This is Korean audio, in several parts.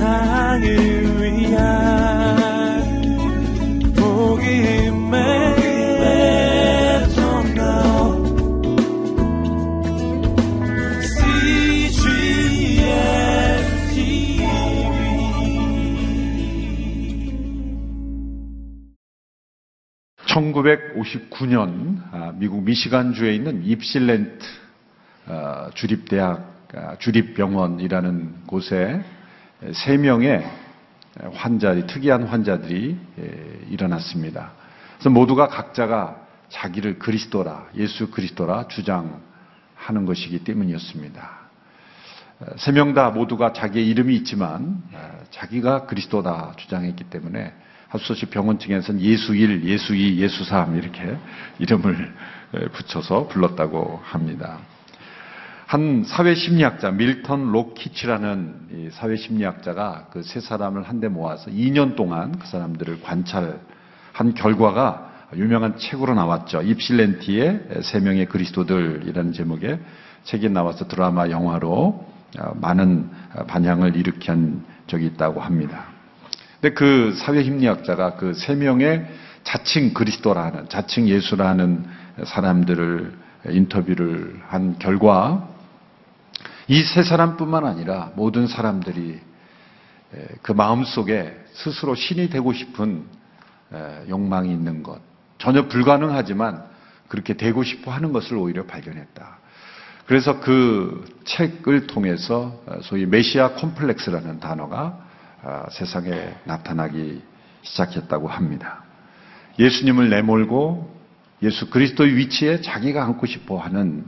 세상을 위한 복음의 통로 CGM TV 1959년 아, 미국 미시간주에 있는 입실렌트 아, 주립대학 아, 주립병원이라는 곳에 세 명의 환자들이 특이한 환자들이 에, 일어났습니다. 그래서 모두가 각자가 자기를 그리스도라 예수 그리스도라 주장하는 것이기 때문이었습니다. 세 명 다 모두가 자기의 이름이 있지만 어, 자기가 그리스도다 주장했기 때문에 없이 병원 측에서는 예수 1, 예수 2, 예수 3 이렇게 이름을 에, 붙여서 불렀다고 합니다. 한 사회심리학자 밀턴 로키치라는 이 사회심리학자가 그 세 사람을 한데 모아서 2년 동안 그 사람들을 관찰한 결과가 유명한 책으로 나왔죠. 입실렌티의 세 명의 그리스도들이라는 제목의 책이 나와서 드라마 영화로 어, 많은 반향을 일으킨 적이 있다고 합니다. 근데 그 사회심리학자가 그 세 명의 자칭 그리스도라는 자칭 예수라는 사람들을 인터뷰를 한 결과 이 세 사람뿐만 아니라 모든 사람들이 에, 그 마음 속에 스스로 신이 되고 싶은 에, 욕망이 있는 것 전혀 불가능하지만 그렇게 되고 싶어 하는 것을 오히려 발견했다. 그래서 그 책을 통해서 어, 소위 메시아 콤플렉스라는 단어가 아, 세상에 나타나기 시작했다고 합니다. 예수님을 내몰고 예수 그리스도의 위치에 자기가 앉고 싶어 하는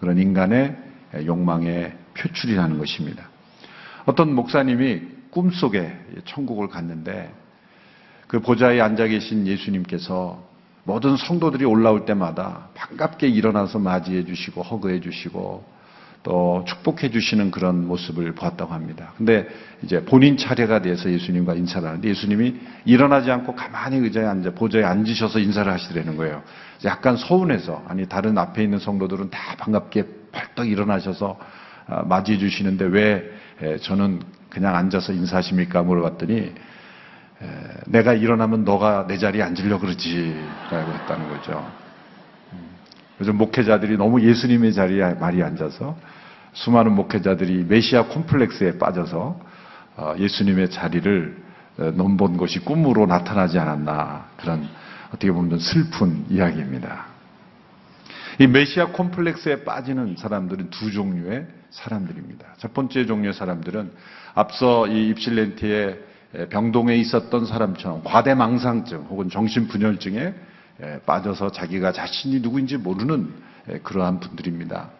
그런 인간의 욕망의 표출이라는 것입니다. 어떤 목사님이 꿈속에 천국을 갔는데 그 보좌에 앉아 계신 예수님께서 모든 성도들이 올라올 때마다 반갑게 일어나서 맞이해 주시고 허그해 주시고 또 축복해 주시는 그런 모습을 보았다고 합니다. 근데 이제 본인 차례가 돼서 예수님과 인사를 하는데 예수님이 일어나지 않고 가만히 의자에 앉아 보좌에 앉으셔서 인사를 하시더라는 거예요. 약간 서운해서 아니 다른 앞에 있는 성도들은 다 반갑게 벌떡 일어나셔서 아, 맞이해 주시는데 왜 에, 저는 그냥 앉아서 인사하십니까 물어봤더니 에, 내가 일어나면 너가 내 자리에 앉으려 그러지 라고 했다는 거죠. 요즘 목회자들이 너무 예수님의 자리에 많이 앉아서 수많은 목회자들이 메시아 콤플렉스에 빠져서 어, 예수님의 자리를 어, 넘본 것이 꿈으로 나타나지 않았나 그런 어떻게 보면 슬픈 이야기입니다. 이 메시아 콤플렉스에 빠지는 사람들은 두 종류의 사람들입니다. 첫 번째 종류의 사람들은 앞서 이 입실렌티의 병동에 있었던 사람처럼 과대망상증 혹은 정신분열증에 빠져서 자기가 자신이 누구인지 모르는 그러한 분들입니다.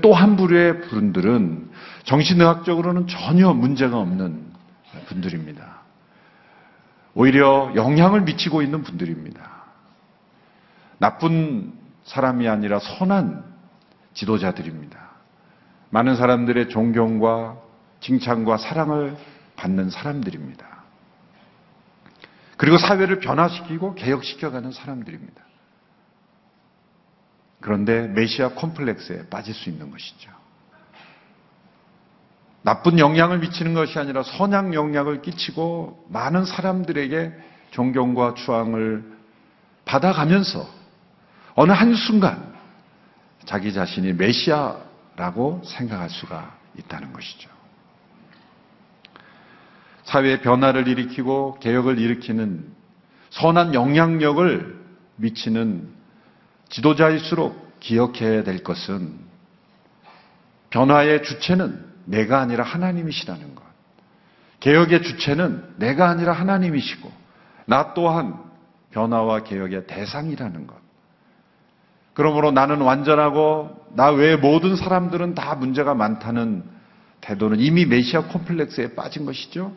또 한 부류의 분들은 정신의학적으로는 전혀 문제가 없는 분들입니다. 오히려 영향을 미치고 있는 분들입니다. 나쁜 사람이 아니라 선한 지도자들입니다. 많은 사람들의 존경과 칭찬과 사랑을 받는 사람들입니다. 그리고 사회를 변화시키고 개혁시켜가는 사람들입니다. 그런데 메시아 콤플렉스에 빠질 수 있는 것이죠. 나쁜 영향을 미치는 것이 아니라 선한 영향을 끼치고 많은 사람들에게 존경과 추앙을 받아가면서 어느 한순간 자기 자신이 메시아라고 생각할 수가 있다는 것이죠. 사회의 변화를 일으키고 개혁을 일으키는 선한 영향력을 미치는 지도자일수록 기억해야 될 것은 변화의 주체는 내가 아니라 하나님이시라는 것. 개혁의 주체는 내가 아니라 하나님이시고 나 또한 변화와 개혁의 대상이라는 것. 그러므로 나는 완전하고 나 외의 모든 사람들은 다 문제가 많다는 태도는 이미 메시아 콤플렉스에 빠진 것이죠.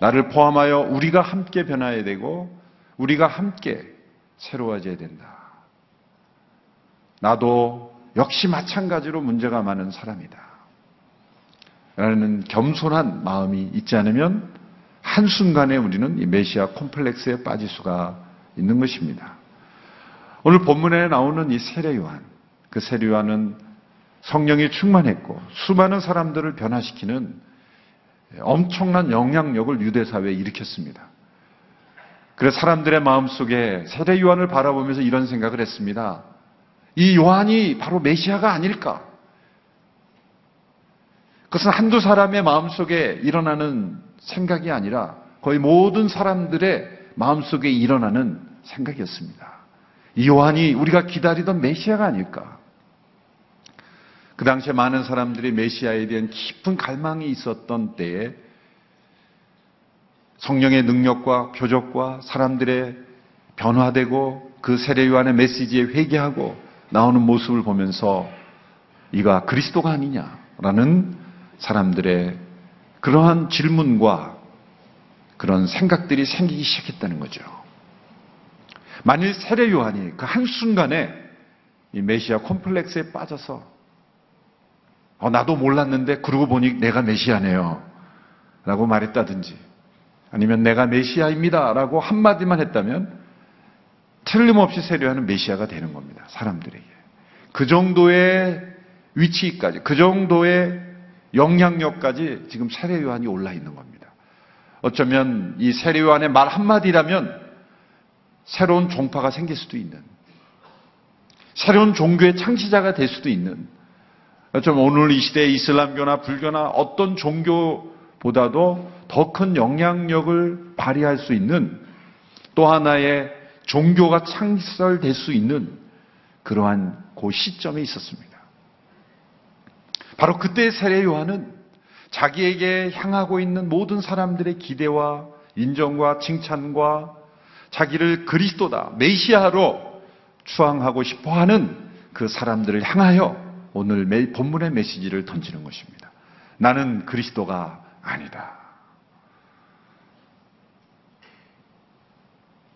나를 포함하여 우리가 함께 변화해야 되고 우리가 함께 새로워져야 된다. 나도 역시 마찬가지로 문제가 많은 사람이다. 라는 겸손한 마음이 있지 않으면 한순간에 우리는 이 메시아 콤플렉스에 빠질 수가 있는 것입니다. 오늘 본문에 나오는 이 세례요한, 그 세례요한은 성령이 충만했고 수많은 사람들을 변화시키는 엄청난 영향력을 유대 사회에 일으켰습니다. 그래서 사람들의 마음 속에 세례 요한을 바라보면서 이런 생각을 했습니다. 이 요한이 바로 메시아가 아닐까? 그것은 한두 사람의 마음 속에 일어나는 생각이 아니라 거의 모든 사람들의 마음 속에 일어나는 생각이었습니다. 이 요한이 우리가 기다리던 메시아가 아닐까? 그 당시에 많은 사람들이 메시아에 대한 깊은 갈망이 있었던 때에 성령의 능력과 표적과 사람들의 변화되고 그 세례 요한의 메시지에 회개하고 나오는 모습을 보면서 이가 그리스도가 아니냐라는 사람들의 그러한 질문과 그런 생각들이 생기기 시작했다는 거죠. 만일 세례 요한이 그 한순간에 이 메시아 콤플렉스에 빠져서 어, 나도 몰랐는데 그러고 보니 내가 메시아네요. 라고 말했다든지 아니면 내가 메시아입니다. 라고 한마디만 했다면 틀림없이 세례하는 메시아가 되는 겁니다. 사람들에게. 그 정도의 위치까지, 그 정도의 영향력까지 지금 세례 요한이 올라 있는 겁니다. 어쩌면 이 세례 요한의 말 한마디라면 새로운 종파가 생길 수도 있는, 새로운 종교의 창시자가 될 수도 있는, 어쩌면 오늘 이 시대에 이슬람교나 불교나 어떤 종교보다도 더 큰 영향력을 발휘할 수 있는 또 하나의 종교가 창설될 수 있는 그러한 그 시점에 있었습니다. 바로 그때 세례 요한은 자기에게 향하고 있는 모든 사람들의 기대와 인정과 칭찬과 자기를 그리스도다, 메시아로 추앙하고 싶어 하는 그 사람들을 향하여 오늘 본문의 메시지를 던지는 것입니다. 나는 그리스도가 아니다.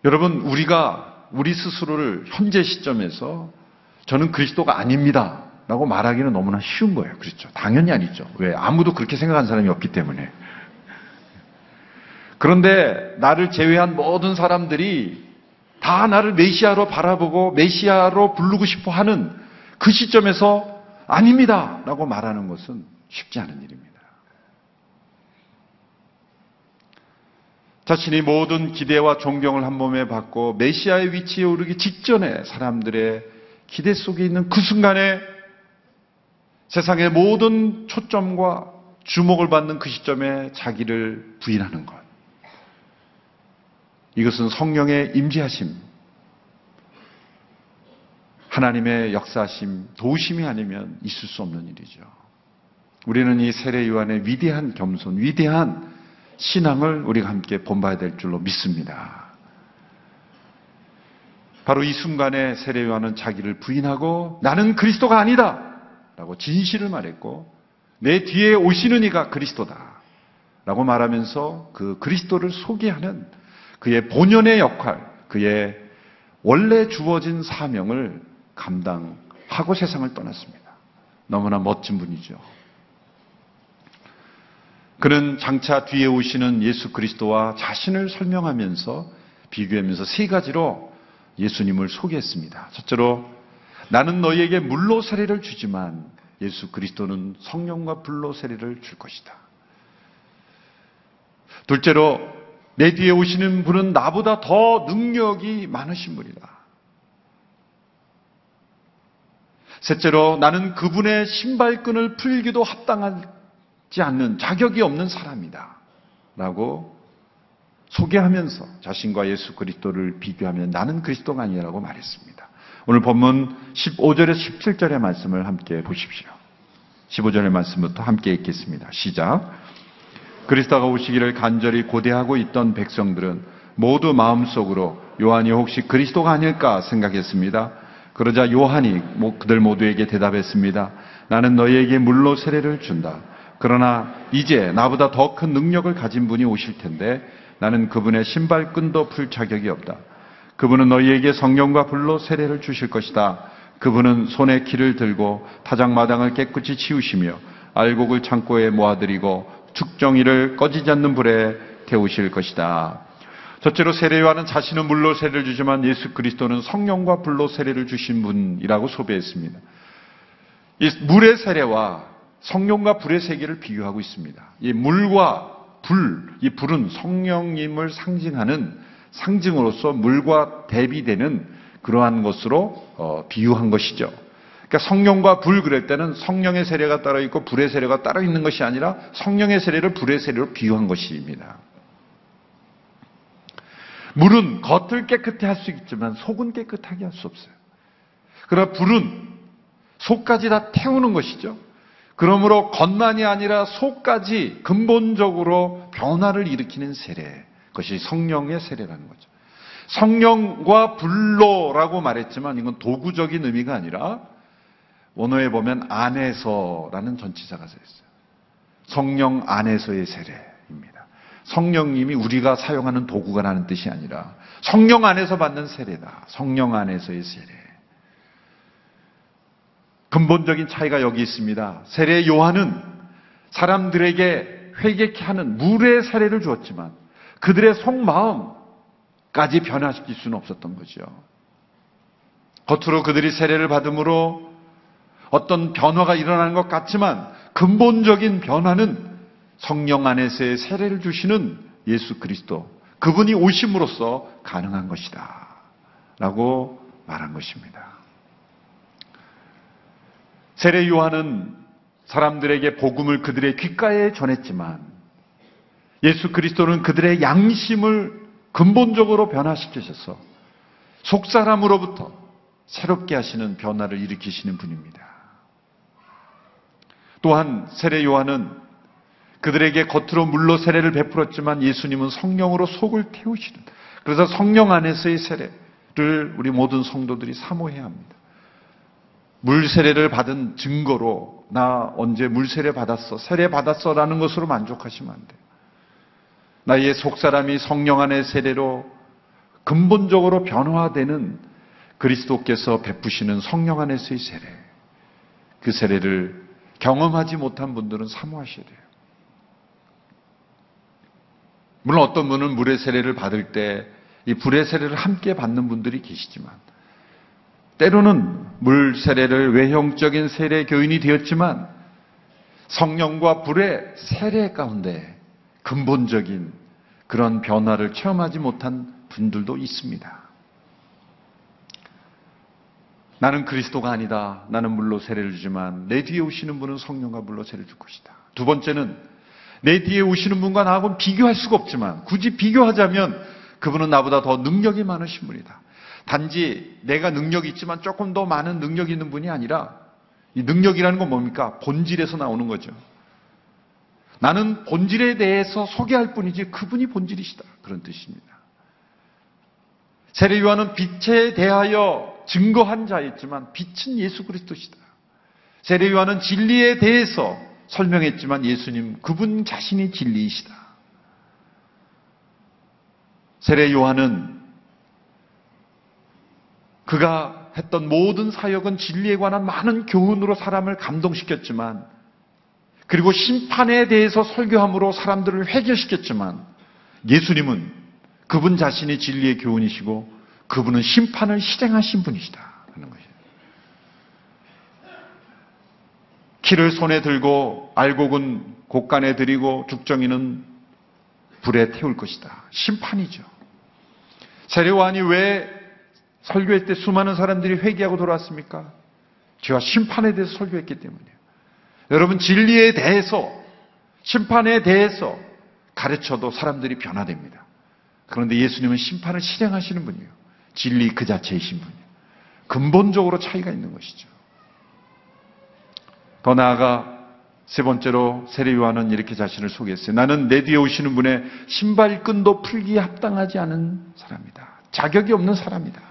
여러분, 우리가 우리 스스로를 현재 시점에서 저는 그리스도가 아닙니다. 라고 말하기는 너무나 쉬운 거예요. 그렇죠. 당연히 아니죠. 왜? 아무도 그렇게 생각한 사람이 없기 때문에. 그런데 나를 제외한 모든 사람들이 다 나를 메시아로 바라보고 메시아로 부르고 싶어 하는 그 시점에서 아닙니다. 라고 말하는 것은 쉽지 않은 일입니다. 자신이 모든 기대와 존경을 한 몸에 받고 메시아의 위치에 오르기 직전에 사람들의 기대 속에 있는 그 순간에 세상의 모든 초점과 주목을 받는 그 시점에 자기를 부인하는 것. 이것은 성령의 임재하심, 하나님의 역사심, 도우심이 아니면 있을 수 없는 일이죠. 우리는 이 세례 요한의 위대한 겸손, 위대한 신앙을 우리가 함께 본봐야 될 줄로 믿습니다. 바로 이 순간에 세례 요한은 자기를 부인하고 나는 그리스도가 아니다. 라고 진실을 말했고 내 뒤에 오시는 이가 그리스도다. 라고 말하면서 그 그리스도를 소개하는 그의 본연의 역할, 그의 원래 주어진 사명을 감당하고 세상을 떠났습니다. 너무나 멋진 분이죠. 그는 장차 뒤에 오시는 예수 그리스도와 자신을 설명하면서 비교하면서 세 가지로 예수님을 소개했습니다. 첫째로 나는 너희에게 물로 세례를 주지만 예수 그리스도는 성령과 불로 세례를 줄 것이다. 둘째로 내 뒤에 오시는 분은 나보다 더 능력이 많으신 분이다. 셋째로 나는 그분의 신발끈을 풀기도 합당하지 않는 자격이 없는 사람이다. 라고 소개하면서 자신과 예수 그리스도를 비교하면 나는 그리스도가 아니라고 말했습니다. 오늘 본문 15절에 17절의 말씀을 함께 보십시오. 15절의 말씀부터 함께 읽겠습니다. 시작. 그리스도가 오시기를 간절히 고대하고 있던 백성들은 모두 마음속으로 요한이 혹시 그리스도가 아닐까 생각했습니다. 그러자 요한이 그들 모두에게 대답했습니다. 나는 너희에게 물로 세례를 준다. 그러나 이제 나보다 더 큰 능력을 가진 분이 오실 텐데 나는 그분의 신발끈도 풀 자격이 없다. 그분은 너희에게 성령과 불로 세례를 주실 것이다. 그분은 손에 키를 들고 타작마당을 깨끗이 치우시며 알곡을 창고에 모아들이고 축정이를 꺼지지 않는 불에 태우실 것이다. 첫째로 세례요한은 자신은 물로 세례를 주지만 예수 그리스도는 성령과 불로 세례를 주신 분이라고 소개했습니다. 이 물의 세례와 성령과 불의 세계를 비교하고 있습니다. 이 물과 불, 이 불은 성령님을 상징하는 상징으로서 물과 대비되는 그러한 것으로 어, 비유한 것이죠. 그러니까 성령과 불 그럴 때는 성령의 세례가 따로 있고 불의 세례가 따로 있는 것이 아니라 성령의 세례를 불의 세례로 비유한 것입니다. 물은 겉을 깨끗해 할 수 있지만 속은 깨끗하게 할 수 없어요. 그러나 불은 속까지 다 태우는 것이죠. 그러므로 겉만이 아니라 속까지 근본적으로 변화를 일으키는 세례. 그것이 성령의 세례라는 거죠. 성령과 불로라고 말했지만 이건 도구적인 의미가 아니라 원어에 보면 안에서라는 전치사가 써 있어요. 성령 안에서의 세례입니다. 성령님이 우리가 사용하는 도구가 라는 뜻이 아니라 성령 안에서 받는 세례다. 성령 안에서의 세례. 근본적인 차이가 여기 있습니다. 세례 요한은 사람들에게 회개케 하는 물의 세례를 주었지만 그들의 속마음까지 변화시킬 수는 없었던 거죠. 겉으로 그들이 세례를 받음으로 어떤 변화가 일어나는 것 같지만 근본적인 변화는 성령 안에서의 세례를 주시는 예수 그리스도 그분이 오심으로써 가능한 것이다. 라고 말한 것입니다. 세례 요한은 사람들에게 복음을 그들의 귓가에 전했지만 예수 그리스도는 그들의 양심을 근본적으로 변화시키셔서 속사람으로부터 새롭게 하시는 변화를 일으키시는 분입니다. 또한 세례 요한은 그들에게 겉으로 물로 세례를 베풀었지만 예수님은 성령으로 속을 태우시는 그래서 성령 안에서의 세례를 우리 모든 성도들이 사모해야 합니다. 물 세례를 받은 증거로 나 언제 물 세례 받았어, 세례 받았어라는 것으로 만족하시면 안 돼요. 나의 속사람이 성령 안의 세례로 근본적으로 변화되는 그리스도께서 베푸시는 성령 안에서의 세례. 그 세례를 경험하지 못한 분들은 사모하셔야 돼요. 물론 어떤 분은 물의 세례를 받을 때 이 불의 세례를 함께 받는 분들이 계시지만 때로는 물 세례를 외형적인 세례 교인이 되었지만 성령과 불의 세례 가운데 근본적인 그런 변화를 체험하지 못한 분들도 있습니다. 나는 그리스도가 아니다. 나는 물로 세례를 주지만 내 뒤에 오시는 분은 성령과 물로 세례를 줄 것이다. 두 번째는 내 뒤에 오시는 분과 나하고는 비교할 수가 없지만 굳이 비교하자면 그분은 나보다 더 능력이 많으신 분이다. 단지 내가 능력이 있지만 조금 더 많은 능력이 있는 분이 아니라 이 능력이라는 건 뭡니까? 본질에서 나오는 거죠. 나는 본질에 대해서 소개할 뿐이지 그분이 본질이시다. 그런 뜻입니다. 세례 요한은 빛에 대하여 증거한 자였지만 빛은 예수 그리스도시다. 세례 요한은 진리에 대해서 설명했지만 예수님 그분 자신이 진리이시다. 세례 요한은 그가 했던 모든 사역은 진리에 관한 많은 교훈으로 사람을 감동시켰지만 그리고 심판에 대해서 설교함으로 사람들을 회개시켰지만 예수님은 그분 자신이 진리의 교훈이시고 그분은 심판을 실행하신 분이시다 하는 것이에요. 키를 손에 들고 알곡은 곡간에 들이고 죽정이는 불에 태울 것이다. 심판이죠. 세례요한이 왜 설교할 때 수많은 사람들이 회개하고 돌아왔습니까? 죄와 심판에 대해서 설교했기 때문이에요. 여러분 진리에 대해서 심판에 대해서 가르쳐도 사람들이 변화됩니다. 그런데 예수님은 심판을 실행하시는 분이에요. 진리 그 자체이신 분이에요. 근본적으로 차이가 있는 것이죠. 더 나아가 세 번째로 세례 요한은 이렇게 자신을 소개했어요. 나는 내 뒤에 오시는 분의 신발끈도 풀기에 합당하지 않은 사람이다. 자격이 없는 사람이다.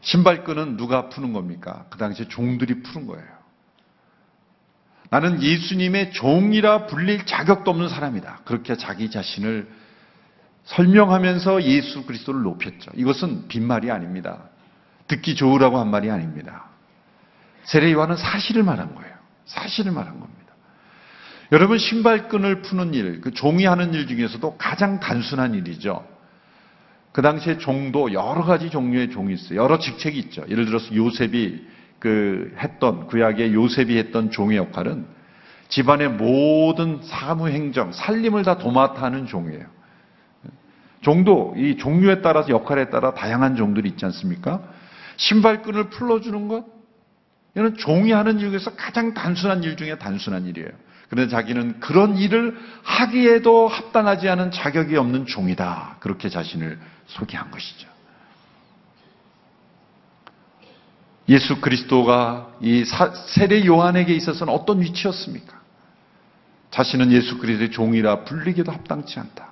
신발끈은 누가 푸는 겁니까? 그 당시에 종들이 푸는 거예요. 나는 예수님의 종이라 불릴 자격도 없는 사람이다. 그렇게 자기 자신을 설명하면서 예수 그리스도를 높였죠. 이것은 빈말이 아닙니다. 듣기 좋으라고 한 말이 아닙니다. 세례 요한은 사실을 말한 거예요. 사실을 말한 겁니다. 여러분 신발끈을 푸는 일, 그 종이 하는 일 중에서도 가장 단순한 일이죠. 그 당시에 종도 여러 가지 종류의 종이 있어요. 여러 직책이 있죠. 예를 들어서 요셉이 그 했던 구약의 요셉이 했던 종의 역할은 집안의 모든 사무 행정, 살림을 다 도맡아 하는 종이에요. 종도 이 종류에 따라서 역할에 따라 다양한 종들이 있지 않습니까? 신발끈을 풀어주는 것, 이는 종이 하는 일 중에서 가장 단순한 일 중에 단순한 일이에요. 그런데 자기는 그런 일을 하기에도 합당하지 않은 자격이 없는 종이다. 그렇게 자신을 소개한 것이죠. 예수 그리스도가 이 세례 요한에게 있어서는 어떤 위치였습니까? 자신은 예수 그리스도의 종이라 불리기도 합당치 않다.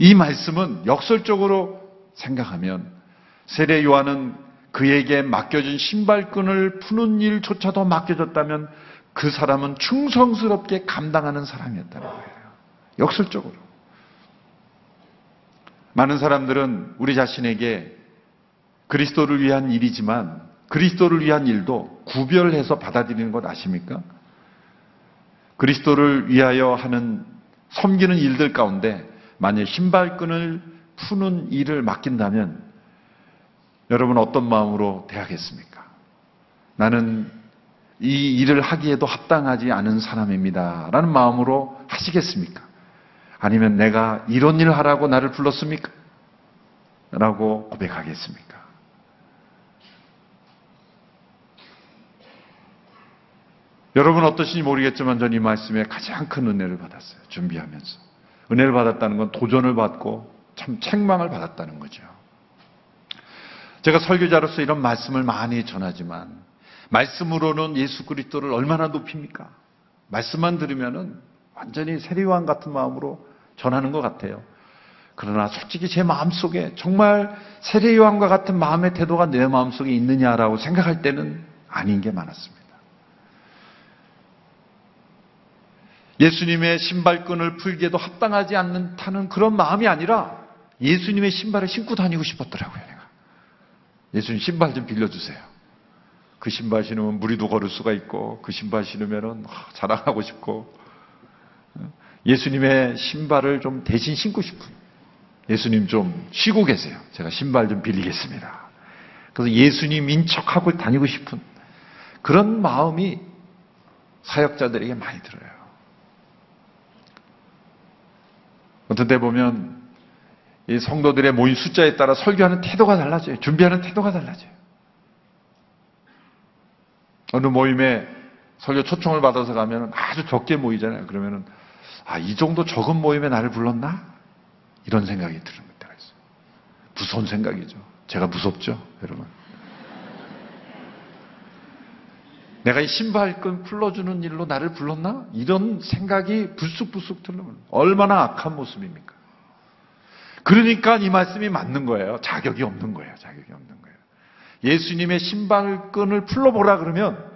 이 말씀은 역설적으로 생각하면 세례 요한은 그에게 맡겨진 신발끈을 푸는 일조차도 맡겨졌다면 그 사람은 충성스럽게 감당하는 사람이었다는 거예요. 역설적으로. 많은 사람들은 우리 자신에게 그리스도를 위한 일이지만 그리스도를 위한 일도 구별해서 받아들이는 것 아십니까? 그리스도를 위하여 하는 섬기는 일들 가운데 만약 신발끈을 푸는 일을 맡긴다면 여러분 어떤 마음으로 대하겠습니까? 나는 이 일을 하기에도 합당하지 않은 사람입니다. 라는 마음으로 하시겠습니까? 아니면 내가 이런 일을 하라고 나를 불렀습니까? 라고 고백하겠습니까? 여러분 어떠신지 모르겠지만 저는 이 말씀에 가장 큰 은혜를 받았어요. 준비하면서. 은혜를 받았다는 건 도전을 받고 참 책망을 받았다는 거죠. 제가 설교자로서 이런 말씀을 많이 전하지만 말씀으로는 예수 그리스도를 얼마나 높입니까? 말씀만 들으면은 완전히 세례요한 같은 마음으로 전하는 것 같아요. 그러나 솔직히 제 마음속에 정말 세례요한과 같은 마음의 태도가 내 마음속에 있느냐라고 생각할 때는 아닌 게 많았습니다. 예수님의 신발끈을 풀기에도 합당하지 않는다는 그런 마음이 아니라 예수님의 신발을 신고 다니고 싶었더라고요, 내가. 예수님 신발 좀 빌려주세요. 그 신발 신으면 무리도 걸을 수가 있고 그 신발 신으면은 자랑하고 싶고 예수님의 신발을 좀 대신 신고 싶은 예수님 좀 쉬고 계세요. 제가 신발 좀 빌리겠습니다. 그래서 예수님 인 척하고 다니고 싶은 그런 마음이 사역자들에게 많이 들어요. 어떤 때 보면 이 성도들의 모인 숫자에 따라 설교하는 태도가 달라져요. 준비하는 태도가 달라져요. 어느 모임에 설교 초청을 받아서 가면 아주 적게 모이잖아요. 그러면은 아, 이 정도 적은 모임에 나를 불렀나? 이런 생각이 드는 때가 있어요. 무서운 생각이죠. 제가 무섭죠, 여러분. 내가 이 신발끈 풀어주는 일로 나를 불렀나? 이런 생각이 불쑥불쑥 들면 얼마나 악한 모습입니까? 그러니까 이 말씀이 맞는 거예요. 자격이 없는 거예요. 자격이 없는 거예요. 예수님의 신발끈을 풀러보라 그러면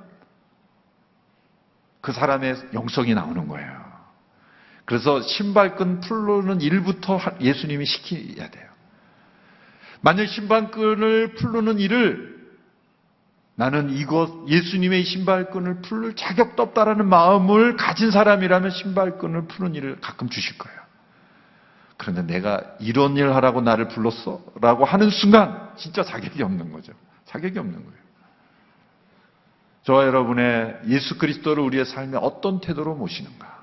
그 사람의 영성이 나오는 거예요. 그래서 신발끈 풀르는 일부터 예수님이 시켜야 돼요. 만약 신발끈을 풀르는 일을 나는 이것 예수님의 신발끈을 풀을 자격도 없다라는 마음을 가진 사람이라면 신발끈을 푸는 일을 가끔 주실 거예요. 그런데 내가 이런 일 하라고 나를 불렀어? 라고 하는 순간 진짜 자격이 없는 거죠. 자격이 없는 거예요. 저와 여러분의 예수 그리스도를 우리의 삶에 어떤 태도로 모시는가?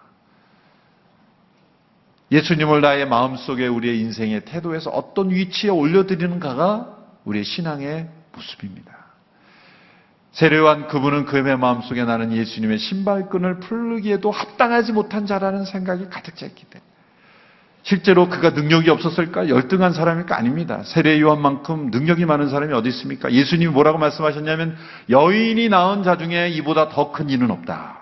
예수님을 나의 마음속에 우리의 인생의 태도에서 어떤 위치에 올려드리는가가 우리의 신앙의 모습입니다. 세례한 그분은 그의 마음속에 나는 예수님의 신발끈을 풀기에도 합당하지 못한 자라는 생각이 가득 차 있기 때문에 실제로 그가 능력이 없었을까? 열등한 사람일까? 아닙니다. 세례 요한만큼 능력이 많은 사람이 어디 있습니까? 예수님이 뭐라고 말씀하셨냐면 여인이 낳은 자 중에 이보다 더 큰 이는 없다.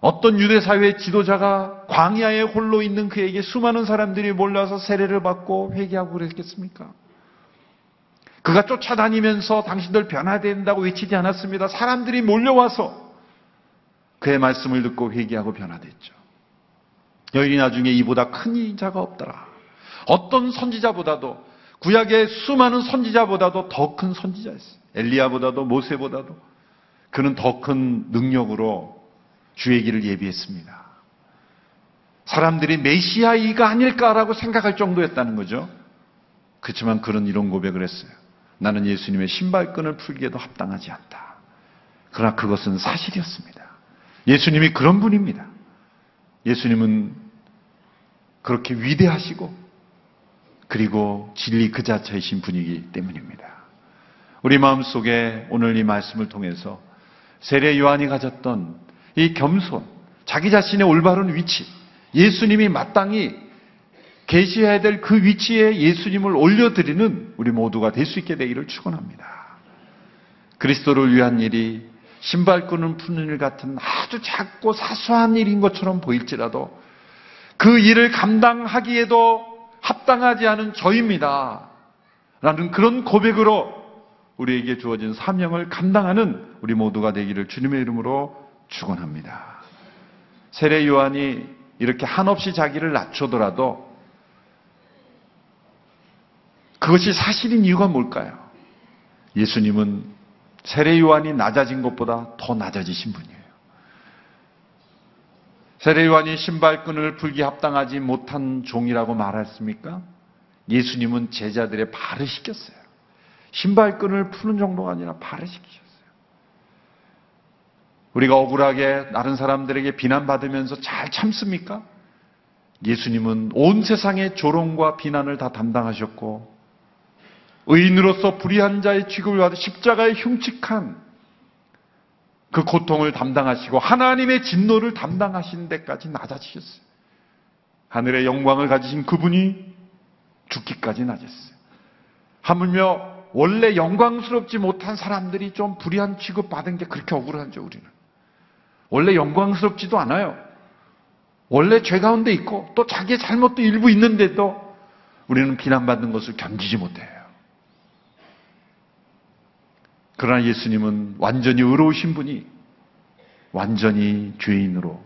어떤 유대 사회의 지도자가 광야에 홀로 있는 그에게 수많은 사람들이 몰려서 세례를 받고 회개하고 그랬겠습니까? 그가 쫓아다니면서 당신들 변화된다고 외치지 않았습니다. 사람들이 몰려와서 그의 말씀을 듣고 회개하고 변화됐죠. 여인이 나중에 이보다 큰 자가 없더라. 어떤 선지자보다도 구약의 수많은 선지자보다도 더 큰 선지자였어요. 엘리야보다도 모세보다도 그는 더 큰 능력으로 주의 길을 예비했습니다. 사람들이 메시아이가 아닐까라고 생각할 정도였다는 거죠. 그렇지만 그는 이런 고백을 했어요. 나는 예수님의 신발끈을 풀기에도 합당하지 않다. 그러나 그것은 사실이었습니다. 예수님이 그런 분입니다. 예수님은 그렇게 위대하시고 그리고 진리 그 자체이신 분이기 때문입니다. 우리 마음속에 오늘 이 말씀을 통해서 세례 요한이 가졌던 이 겸손, 자기 자신의 올바른 위치, 예수님이 마땅히 계시해야 될 그 위치에 예수님을 올려드리는 우리 모두가 될 수 있게 되기를 축원합니다. 그리스도를 위한 일이 신발끈을 푸는 일 같은 아주 작고 사소한 일인 것처럼 보일지라도 그 일을 감당하기에도 합당하지 않은 저입니다. 라는 그런 고백으로 우리에게 주어진 사명을 감당하는 우리 모두가 되기를 주님의 이름으로 축원합니다. 세례 요한이 이렇게 한없이 자기를 낮추더라도 그것이 사실인 이유가 뭘까요? 예수님은 세례 요한이 낮아진 것보다 더 낮아지신 분이에요. 세례 요한이 신발끈을 풀기 합당하지 못한 종이라고 말했습니까? 예수님은 제자들의 발을 시켰어요. 신발끈을 푸는 정도가 아니라 발을 시키셨어요. 우리가 억울하게 다른 사람들에게 비난받으면서 잘 참습니까? 예수님은 온 세상의 조롱과 비난을 다 담당하셨고 의인으로서 불의한 자의 취급을 받아 십자가의 흉측한 그 고통을 담당하시고 하나님의 진노를 담당하신 데까지 낮아지셨어요. 하늘의 영광을 가지신 그분이 죽기까지 낮았어요. 하물며 원래 영광스럽지 못한 사람들이 좀 불의한 취급 받은 게 그렇게 억울하죠, 우리는. 원래 영광스럽지도 않아요. 원래 죄 가운데 있고 또 자기의 잘못도 일부 있는데도 우리는 비난받는 것을 견디지 못해요. 그러나 예수님은 완전히 의로우신 분이 완전히 죄인으로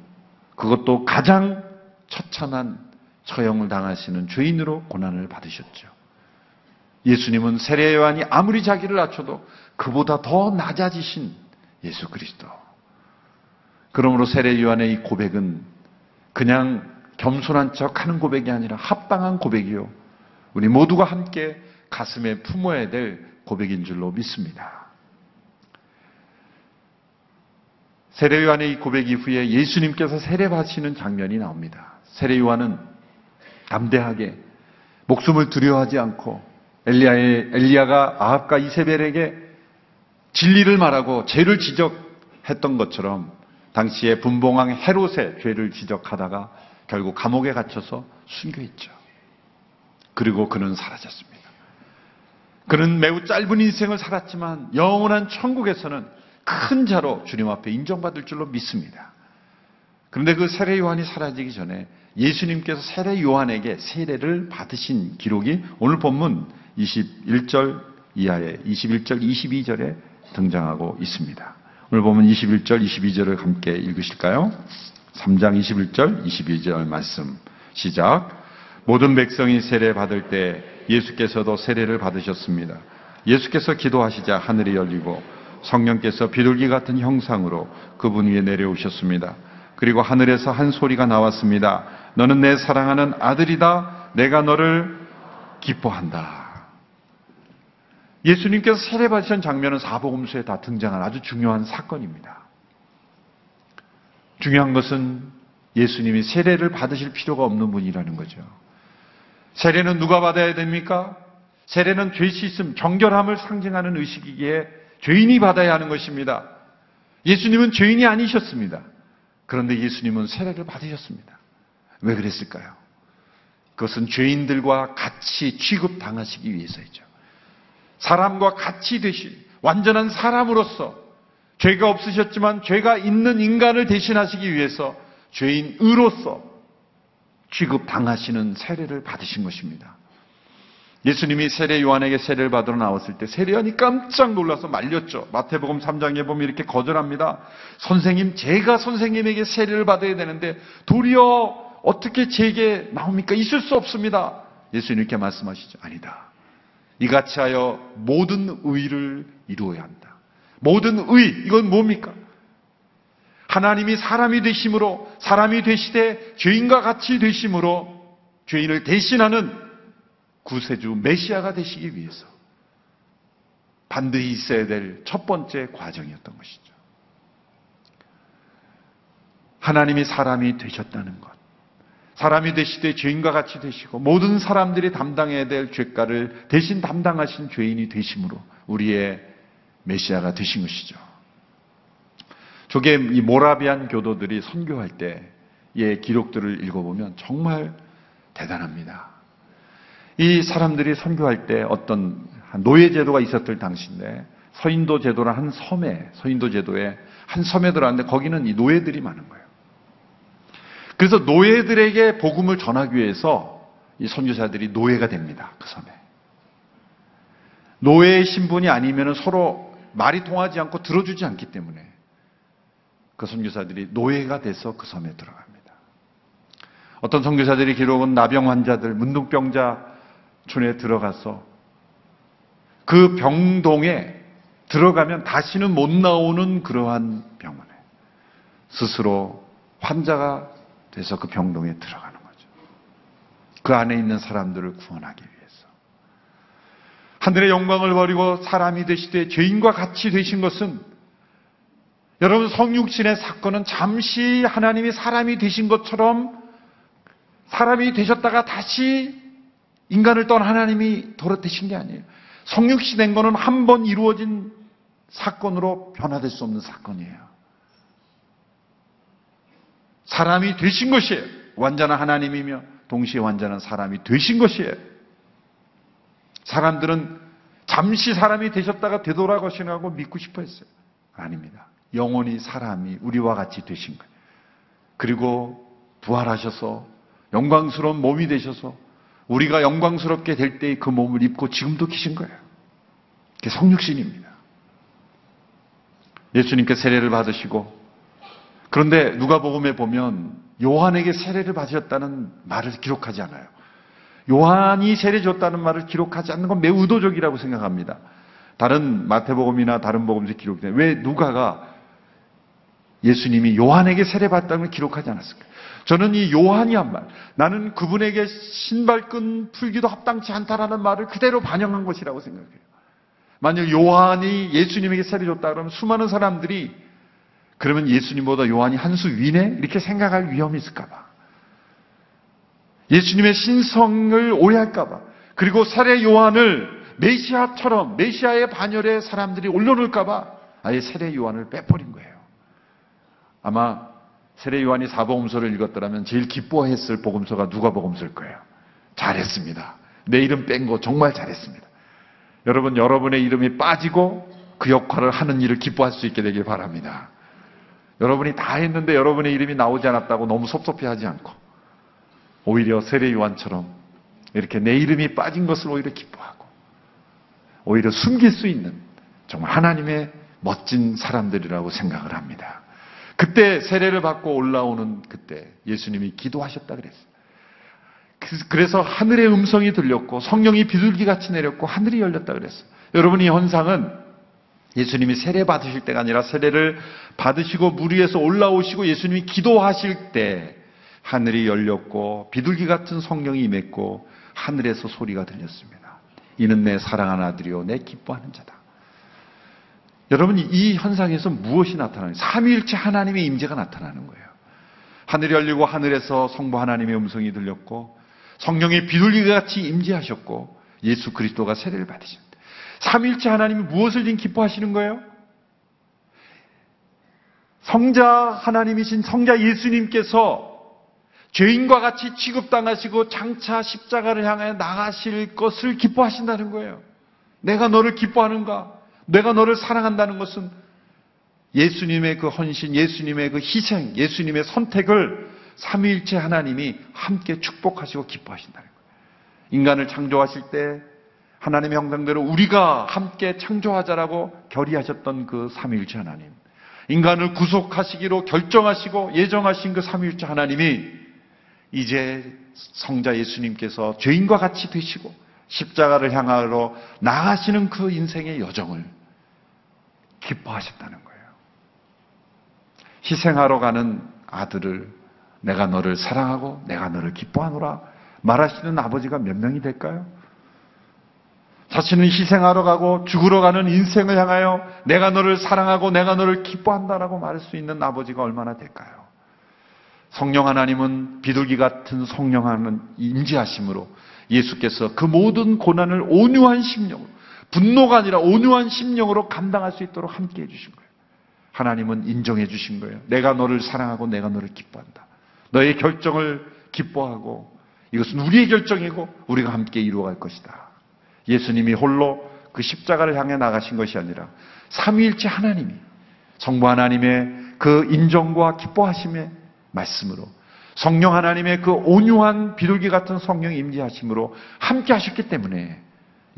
그것도 가장 처참한 처형을 당하시는 죄인으로 고난을 받으셨죠. 예수님은 세례 요한이 아무리 자기를 낮춰도 그보다 더 낮아지신 예수 그리스도. 그러므로 세례 요한의 이 고백은 그냥 겸손한 척 하는 고백이 아니라 합당한 고백이요. 우리 모두가 함께 가슴에 품어야 될 고백인 줄로 믿습니다. 세례 요한의 이 고백 이후에 예수님께서 세례 받으시는 장면이 나옵니다. 세례 요한은 담대하게 목숨을 두려워하지 않고 엘리야의 엘리야가 아합과 이세벨에게 진리를 말하고 죄를 지적했던 것처럼 당시에 분봉왕 헤롯의 죄를 지적하다가 결국 감옥에 갇혀서 순교했죠. 그리고 그는 사라졌습니다. 그는 매우 짧은 인생을 살았지만 영원한 천국에서는 큰 자로 주님 앞에 인정받을 줄로 믿습니다. 그런데 그 세례 요한이 사라지기 전에 예수님께서 세례 요한에게 세례를 받으신 기록이 오늘 본문 21절 이하에 21절, 22절에 등장하고 있습니다. 오늘 보면 21절, 22절을 함께 읽으실까요? 3장 21절, 22절 말씀 시작. 모든 백성이 세례 받을 때 예수께서도 세례를 받으셨습니다. 예수께서 기도하시자 하늘이 열리고 성령께서 비둘기 같은 형상으로 그분 위에 내려오셨습니다. 그리고 하늘에서 한 소리가 나왔습니다. 너는 내 사랑하는 아들이다. 내가 너를 기뻐한다. 예수님께서 세례 받으신 장면은 사복음서에 다 등장한 아주 중요한 사건입니다. 중요한 것은 예수님이 세례를 받으실 필요가 없는 분이라는 거죠. 세례는 누가 받아야 됩니까? 세례는 죄 씻음, 정결함을 상징하는 의식이기에 죄인이 받아야 하는 것입니다. 예수님은 죄인이 아니셨습니다. 그런데 예수님은 세례를 받으셨습니다. 왜 그랬을까요? 그것은 죄인들과 같이 취급당하시기 위해서이죠. 사람과 같이 되신 완전한 사람으로서 죄가 없으셨지만 죄가 있는 인간을 대신하시기 위해서 죄인으로서 취급당하시는 세례를 받으신 것입니다. 예수님이 세례 요한에게 세례를 받으러 나왔을 때 세례 요한이 깜짝 놀라서 말렸죠. 마태복음 3장에 보면 이렇게 거절합니다. 선생님, 제가 선생님에게 세례를 받아야 되는데 도리어 어떻게 제게 나옵니까? 있을 수 없습니다. 예수님 이렇게 말씀하시죠. 아니다. 이같이 하여 모든 의를 이루어야 한다. 모든 의, 이건 뭡니까? 하나님이 사람이 되심으로, 사람이 되시되 죄인과 같이 되심으로 죄인을 대신하는 구세주 메시아가 되시기 위해서 반드시 있어야 될 첫 번째 과정이었던 것이죠. 하나님이 사람이 되셨다는 것. 사람이 되시되 죄인과 같이 되시고 모든 사람들이 담당해야 될 죄가를 대신 담당하신 죄인이 되심으로 우리의 메시아가 되신 것이죠. 저게 이 모라비안 교도들이 선교할 때의 기록들을 읽어보면 정말 대단합니다. 이 사람들이 선교할 때 어떤 노예 제도가 있었을 당시인데 서인도 제도라는 한 섬에 서인도 제도에 한 섬에 들어왔는데 거기는 이 노예들이 많은 거예요. 그래서 노예들에게 복음을 전하기 위해서 이 선교사들이 노예가 됩니다. 그 섬에. 노예의 신분이 아니면 서로 말이 통하지 않고 들어주지 않기 때문에 그 선교사들이 노예가 돼서 그 섬에 들어갑니다. 어떤 선교사들이 기록은 나병 환자들, 문둥병자 촌에 들어가서 그 병동에 들어가면 다시는 못 나오는 그러한 병원에 스스로 환자가 돼서 그 병동에 들어가는 거죠. 그 안에 있는 사람들을 구원하기 위해서. 하늘의 영광을 버리고 사람이 되시되 죄인과 같이 되신 것은 여러분 성육신의 사건은 잠시 하나님이 사람이 되신 것처럼 사람이 되셨다가 다시 인간을 떠나 하나님이 돌아되신 게 아니에요. 성육신 된 거는 한 번 이루어진 사건으로 변화될 수 없는 사건이에요. 사람이 되신 것이에요. 완전한 하나님이며 동시에 완전한 사람이 되신 것이에요. 사람들은 잠시 사람이 되셨다가 되돌아가시라고 믿고 싶어 했어요. 아닙니다. 영원히 사람이 우리와 같이 되신 거예요. 그리고 부활하셔서 영광스러운 몸이 되셔서 우리가 영광스럽게 될때그 몸을 입고 지금도 계신 거예요. 그게 성육신입니다. 예수님께 세례를 받으시고 그런데 누가복음에 보면 요한에게 세례를 받으셨다는 말을 기록하지 않아요. 요한이 세례 줬다는 말을 기록하지 않는 건 매우 의도적이라고 생각합니다. 다른 마태복음이나 다른 복음에서 기록돼 왜 누가가 예수님이 요한에게 세례 받다는 걸 기록하지 않았을까? 저는 이 요한이 한 말, 나는 그분에게 신발끈 풀기도 합당치 않다라는 말을 그대로 반영한 것이라고 생각해요. 만약 요한이 예수님에게 세례 줬다 그러면 수많은 사람들이 그러면 예수님보다 요한이 한 수 위네? 이렇게 생각할 위험이 있을까봐. 예수님의 신성을 오해할까봐. 그리고 세례 요한을 메시아처럼, 메시아의 반열에 사람들이 올려놓을까봐 아예 세례 요한을 빼버린 거예요. 아마 세례 요한이 사복음서를 읽었더라면 제일 기뻐했을 복음서가 누가 복음서일 거예요. 잘했습니다. 내 이름 뺀 거 정말 잘했습니다. 여러분, 여러분의 이름이 빠지고 그 역할을 하는 일을 기뻐할 수 있게 되길 바랍니다. 여러분이 다 했는데 여러분의 이름이 나오지 않았다고 너무 섭섭해 하지 않고 오히려 세례 요한처럼 이렇게 내 이름이 빠진 것을 오히려 기뻐하고 오히려 숨길 수 있는 정말 하나님의 멋진 사람들이라고 생각을 합니다. 그때 세례를 받고 올라오는 그때 예수님이 기도하셨다 그랬어요. 그래서 하늘의 음성이 들렸고 성령이 비둘기 같이 내렸고 하늘이 열렸다 그랬어요. 여러분 이 현상은 예수님이 세례 받으실 때가 아니라 세례를 받으시고 물 위에서 올라오시고 예수님이 기도하실 때 하늘이 열렸고 비둘기 같은 성령이 임했고 하늘에서 소리가 들렸습니다. 이는 내 사랑하는 아들이요 내 기뻐하는 자다. 여러분 이 현상에서 무엇이 나타나요? 삼위일체 하나님의 임재가 나타나는 거예요. 하늘이 열리고 하늘에서 성부 하나님의 음성이 들렸고 성령의 비둘기 같이 임재하셨고 예수 그리스도가 세례를 받으셨다. 삼일째 하나님이 무엇을 지금 기뻐하시는 거예요? 성자 하나님이신 성자 예수님께서 죄인과 같이 취급당하시고 장차 십자가를 향해 나가실 것을 기뻐하신다는 거예요. 내가 너를 기뻐하는가? 내가 너를 사랑한다는 것은 예수님의 그 헌신, 예수님의 그 희생, 예수님의 선택을 삼위일체 하나님이 함께 축복하시고 기뻐하신다는 거예요. 인간을 창조하실 때 하나님의 형상대로 우리가 함께 창조하자라고 결의하셨던 그 삼위일체 하나님. 인간을 구속하시기로 결정하시고 예정하신 그 삼위일체 하나님이 이제 성자 예수님께서 죄인과 같이 되시고 십자가를 향하러 나가시는 그 인생의 여정을 기뻐하셨다는 거예요. 희생하러 가는 아들을 내가 너를 사랑하고 내가 너를 기뻐하노라 말하시는 아버지가 몇 명이 될까요? 자신은 희생하러 가고 죽으러 가는 인생을 향하여 내가 너를 사랑하고 내가 너를 기뻐한다라고 말할 수 있는 아버지가 얼마나 될까요? 성령 하나님은 비둘기 같은 성령 하는 임재하심으로 예수께서 그 모든 고난을 온유한 심령으로 분노가 아니라 온유한 심령으로 감당할 수 있도록 함께 해주신 거예요. 하나님은 인정해 주신 거예요. 내가 너를 사랑하고 내가 너를 기뻐한다. 너의 결정을 기뻐하고 이것은 우리의 결정이고 우리가 함께 이루어갈 것이다. 예수님이 홀로 그 십자가를 향해 나가신 것이 아니라 삼위일체 하나님이 성부 하나님의 그 인정과 기뻐하심의 말씀으로 성령 하나님의 그 온유한 비둘기 같은 성령 임재하심으로 함께 하셨기 때문에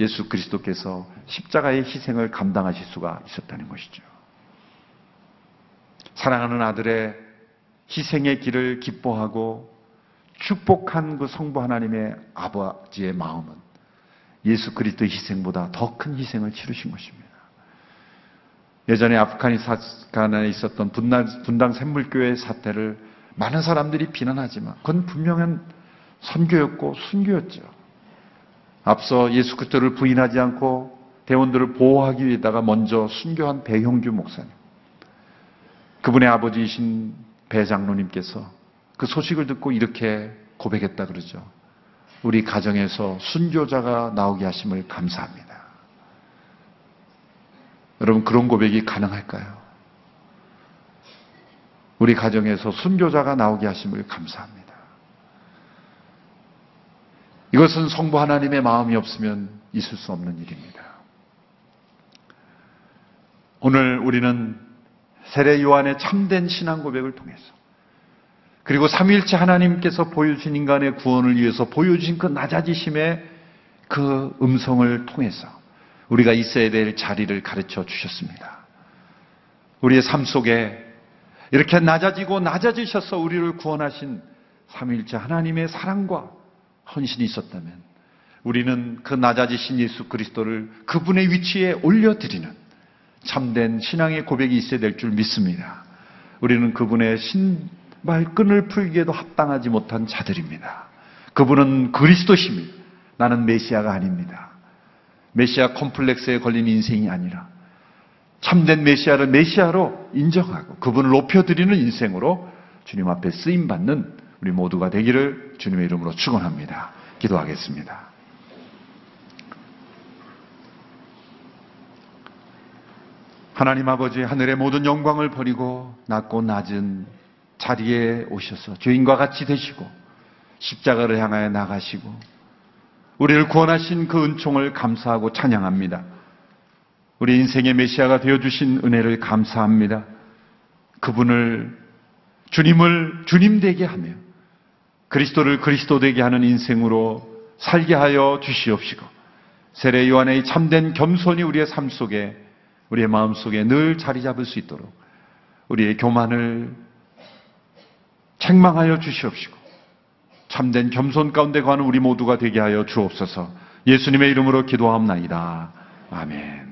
예수 그리스도께서 십자가의 희생을 감당하실 수가 있었다는 것이죠. 사랑하는 아들의 희생의 길을 기뻐하고 축복한 그 성부 하나님의 아버지의 마음은 예수 그리스도의 희생보다 더 큰 희생을 치르신 것입니다. 예전에 아프가니스탄에 있었던 분당, 분당 샘물교회 사태를 많은 사람들이 비난하지만 그건 분명한 선교였고 순교였죠. 앞서 예수 그리스도를 부인하지 않고 대원들을 보호하기 위해다가 먼저 순교한 배형규 목사님. 그분의 아버지이신 배 장로님께서 그 소식을 듣고 이렇게 고백했다 그러죠. 우리 가정에서 순교자가 나오게 하심을 감사합니다. 여러분 그런 고백이 가능할까요? 우리 가정에서 순교자가 나오게 하심을 감사합니다. 이것은 성부 하나님의 마음이 없으면 있을 수 없는 일입니다. 오늘 우리는 세례 요한의 참된 신앙 고백을 통해서 그리고 삼일째 하나님께서 보여주신 인간의 구원을 위해서 보여주신 그 낮아지심의 그 음성을 통해서 우리가 있어야 될 자리를 가르쳐 주셨습니다. 우리의 삶 속에 이렇게 낮아지고 낮아지셔서 우리를 구원하신 삼일째 하나님의 사랑과 헌신이 있었다면 우리는 그 낮아지신 예수 그리스도를 그분의 위치에 올려드리는 참된 신앙의 고백이 있어야 될 줄 믿습니다. 우리는 그분의 신발끈을 풀기에도 합당하지 못한 자들입니다. 그분은 그리스도심이 나는 메시아가 아닙니다. 메시아 컴플렉스에 걸린 인생이 아니라 참된 메시아를 메시아로 인정하고 그분을 높여드리는 인생으로 주님 앞에 쓰임 받는 우리 모두가 되기를 주님의 이름으로 축원합니다. 기도하겠습니다. 하나님 아버지 하늘의 모든 영광을 버리고 낮고 낮은 자리에 오셔서 죄인과 같이 되시고 십자가를 향하여 나가시고 우리를 구원하신 그 은총을 감사하고 찬양합니다. 우리 인생의 메시아가 되어 주신 은혜를 감사합니다. 그분을 주님을 주님 되게 하며 그리스도를 그리스도 되게 하는 인생으로 살게 하여 주시옵시고 세례 요한의 참된 겸손이 우리의 삶 속에 우리의 마음 속에 늘 자리 잡을 수 있도록 우리의 교만을 책망하여 주시옵시고 참된 겸손 가운데 가는 우리 모두가 되게 하여 주옵소서 예수님의 이름으로 기도하옵나이다. 아멘.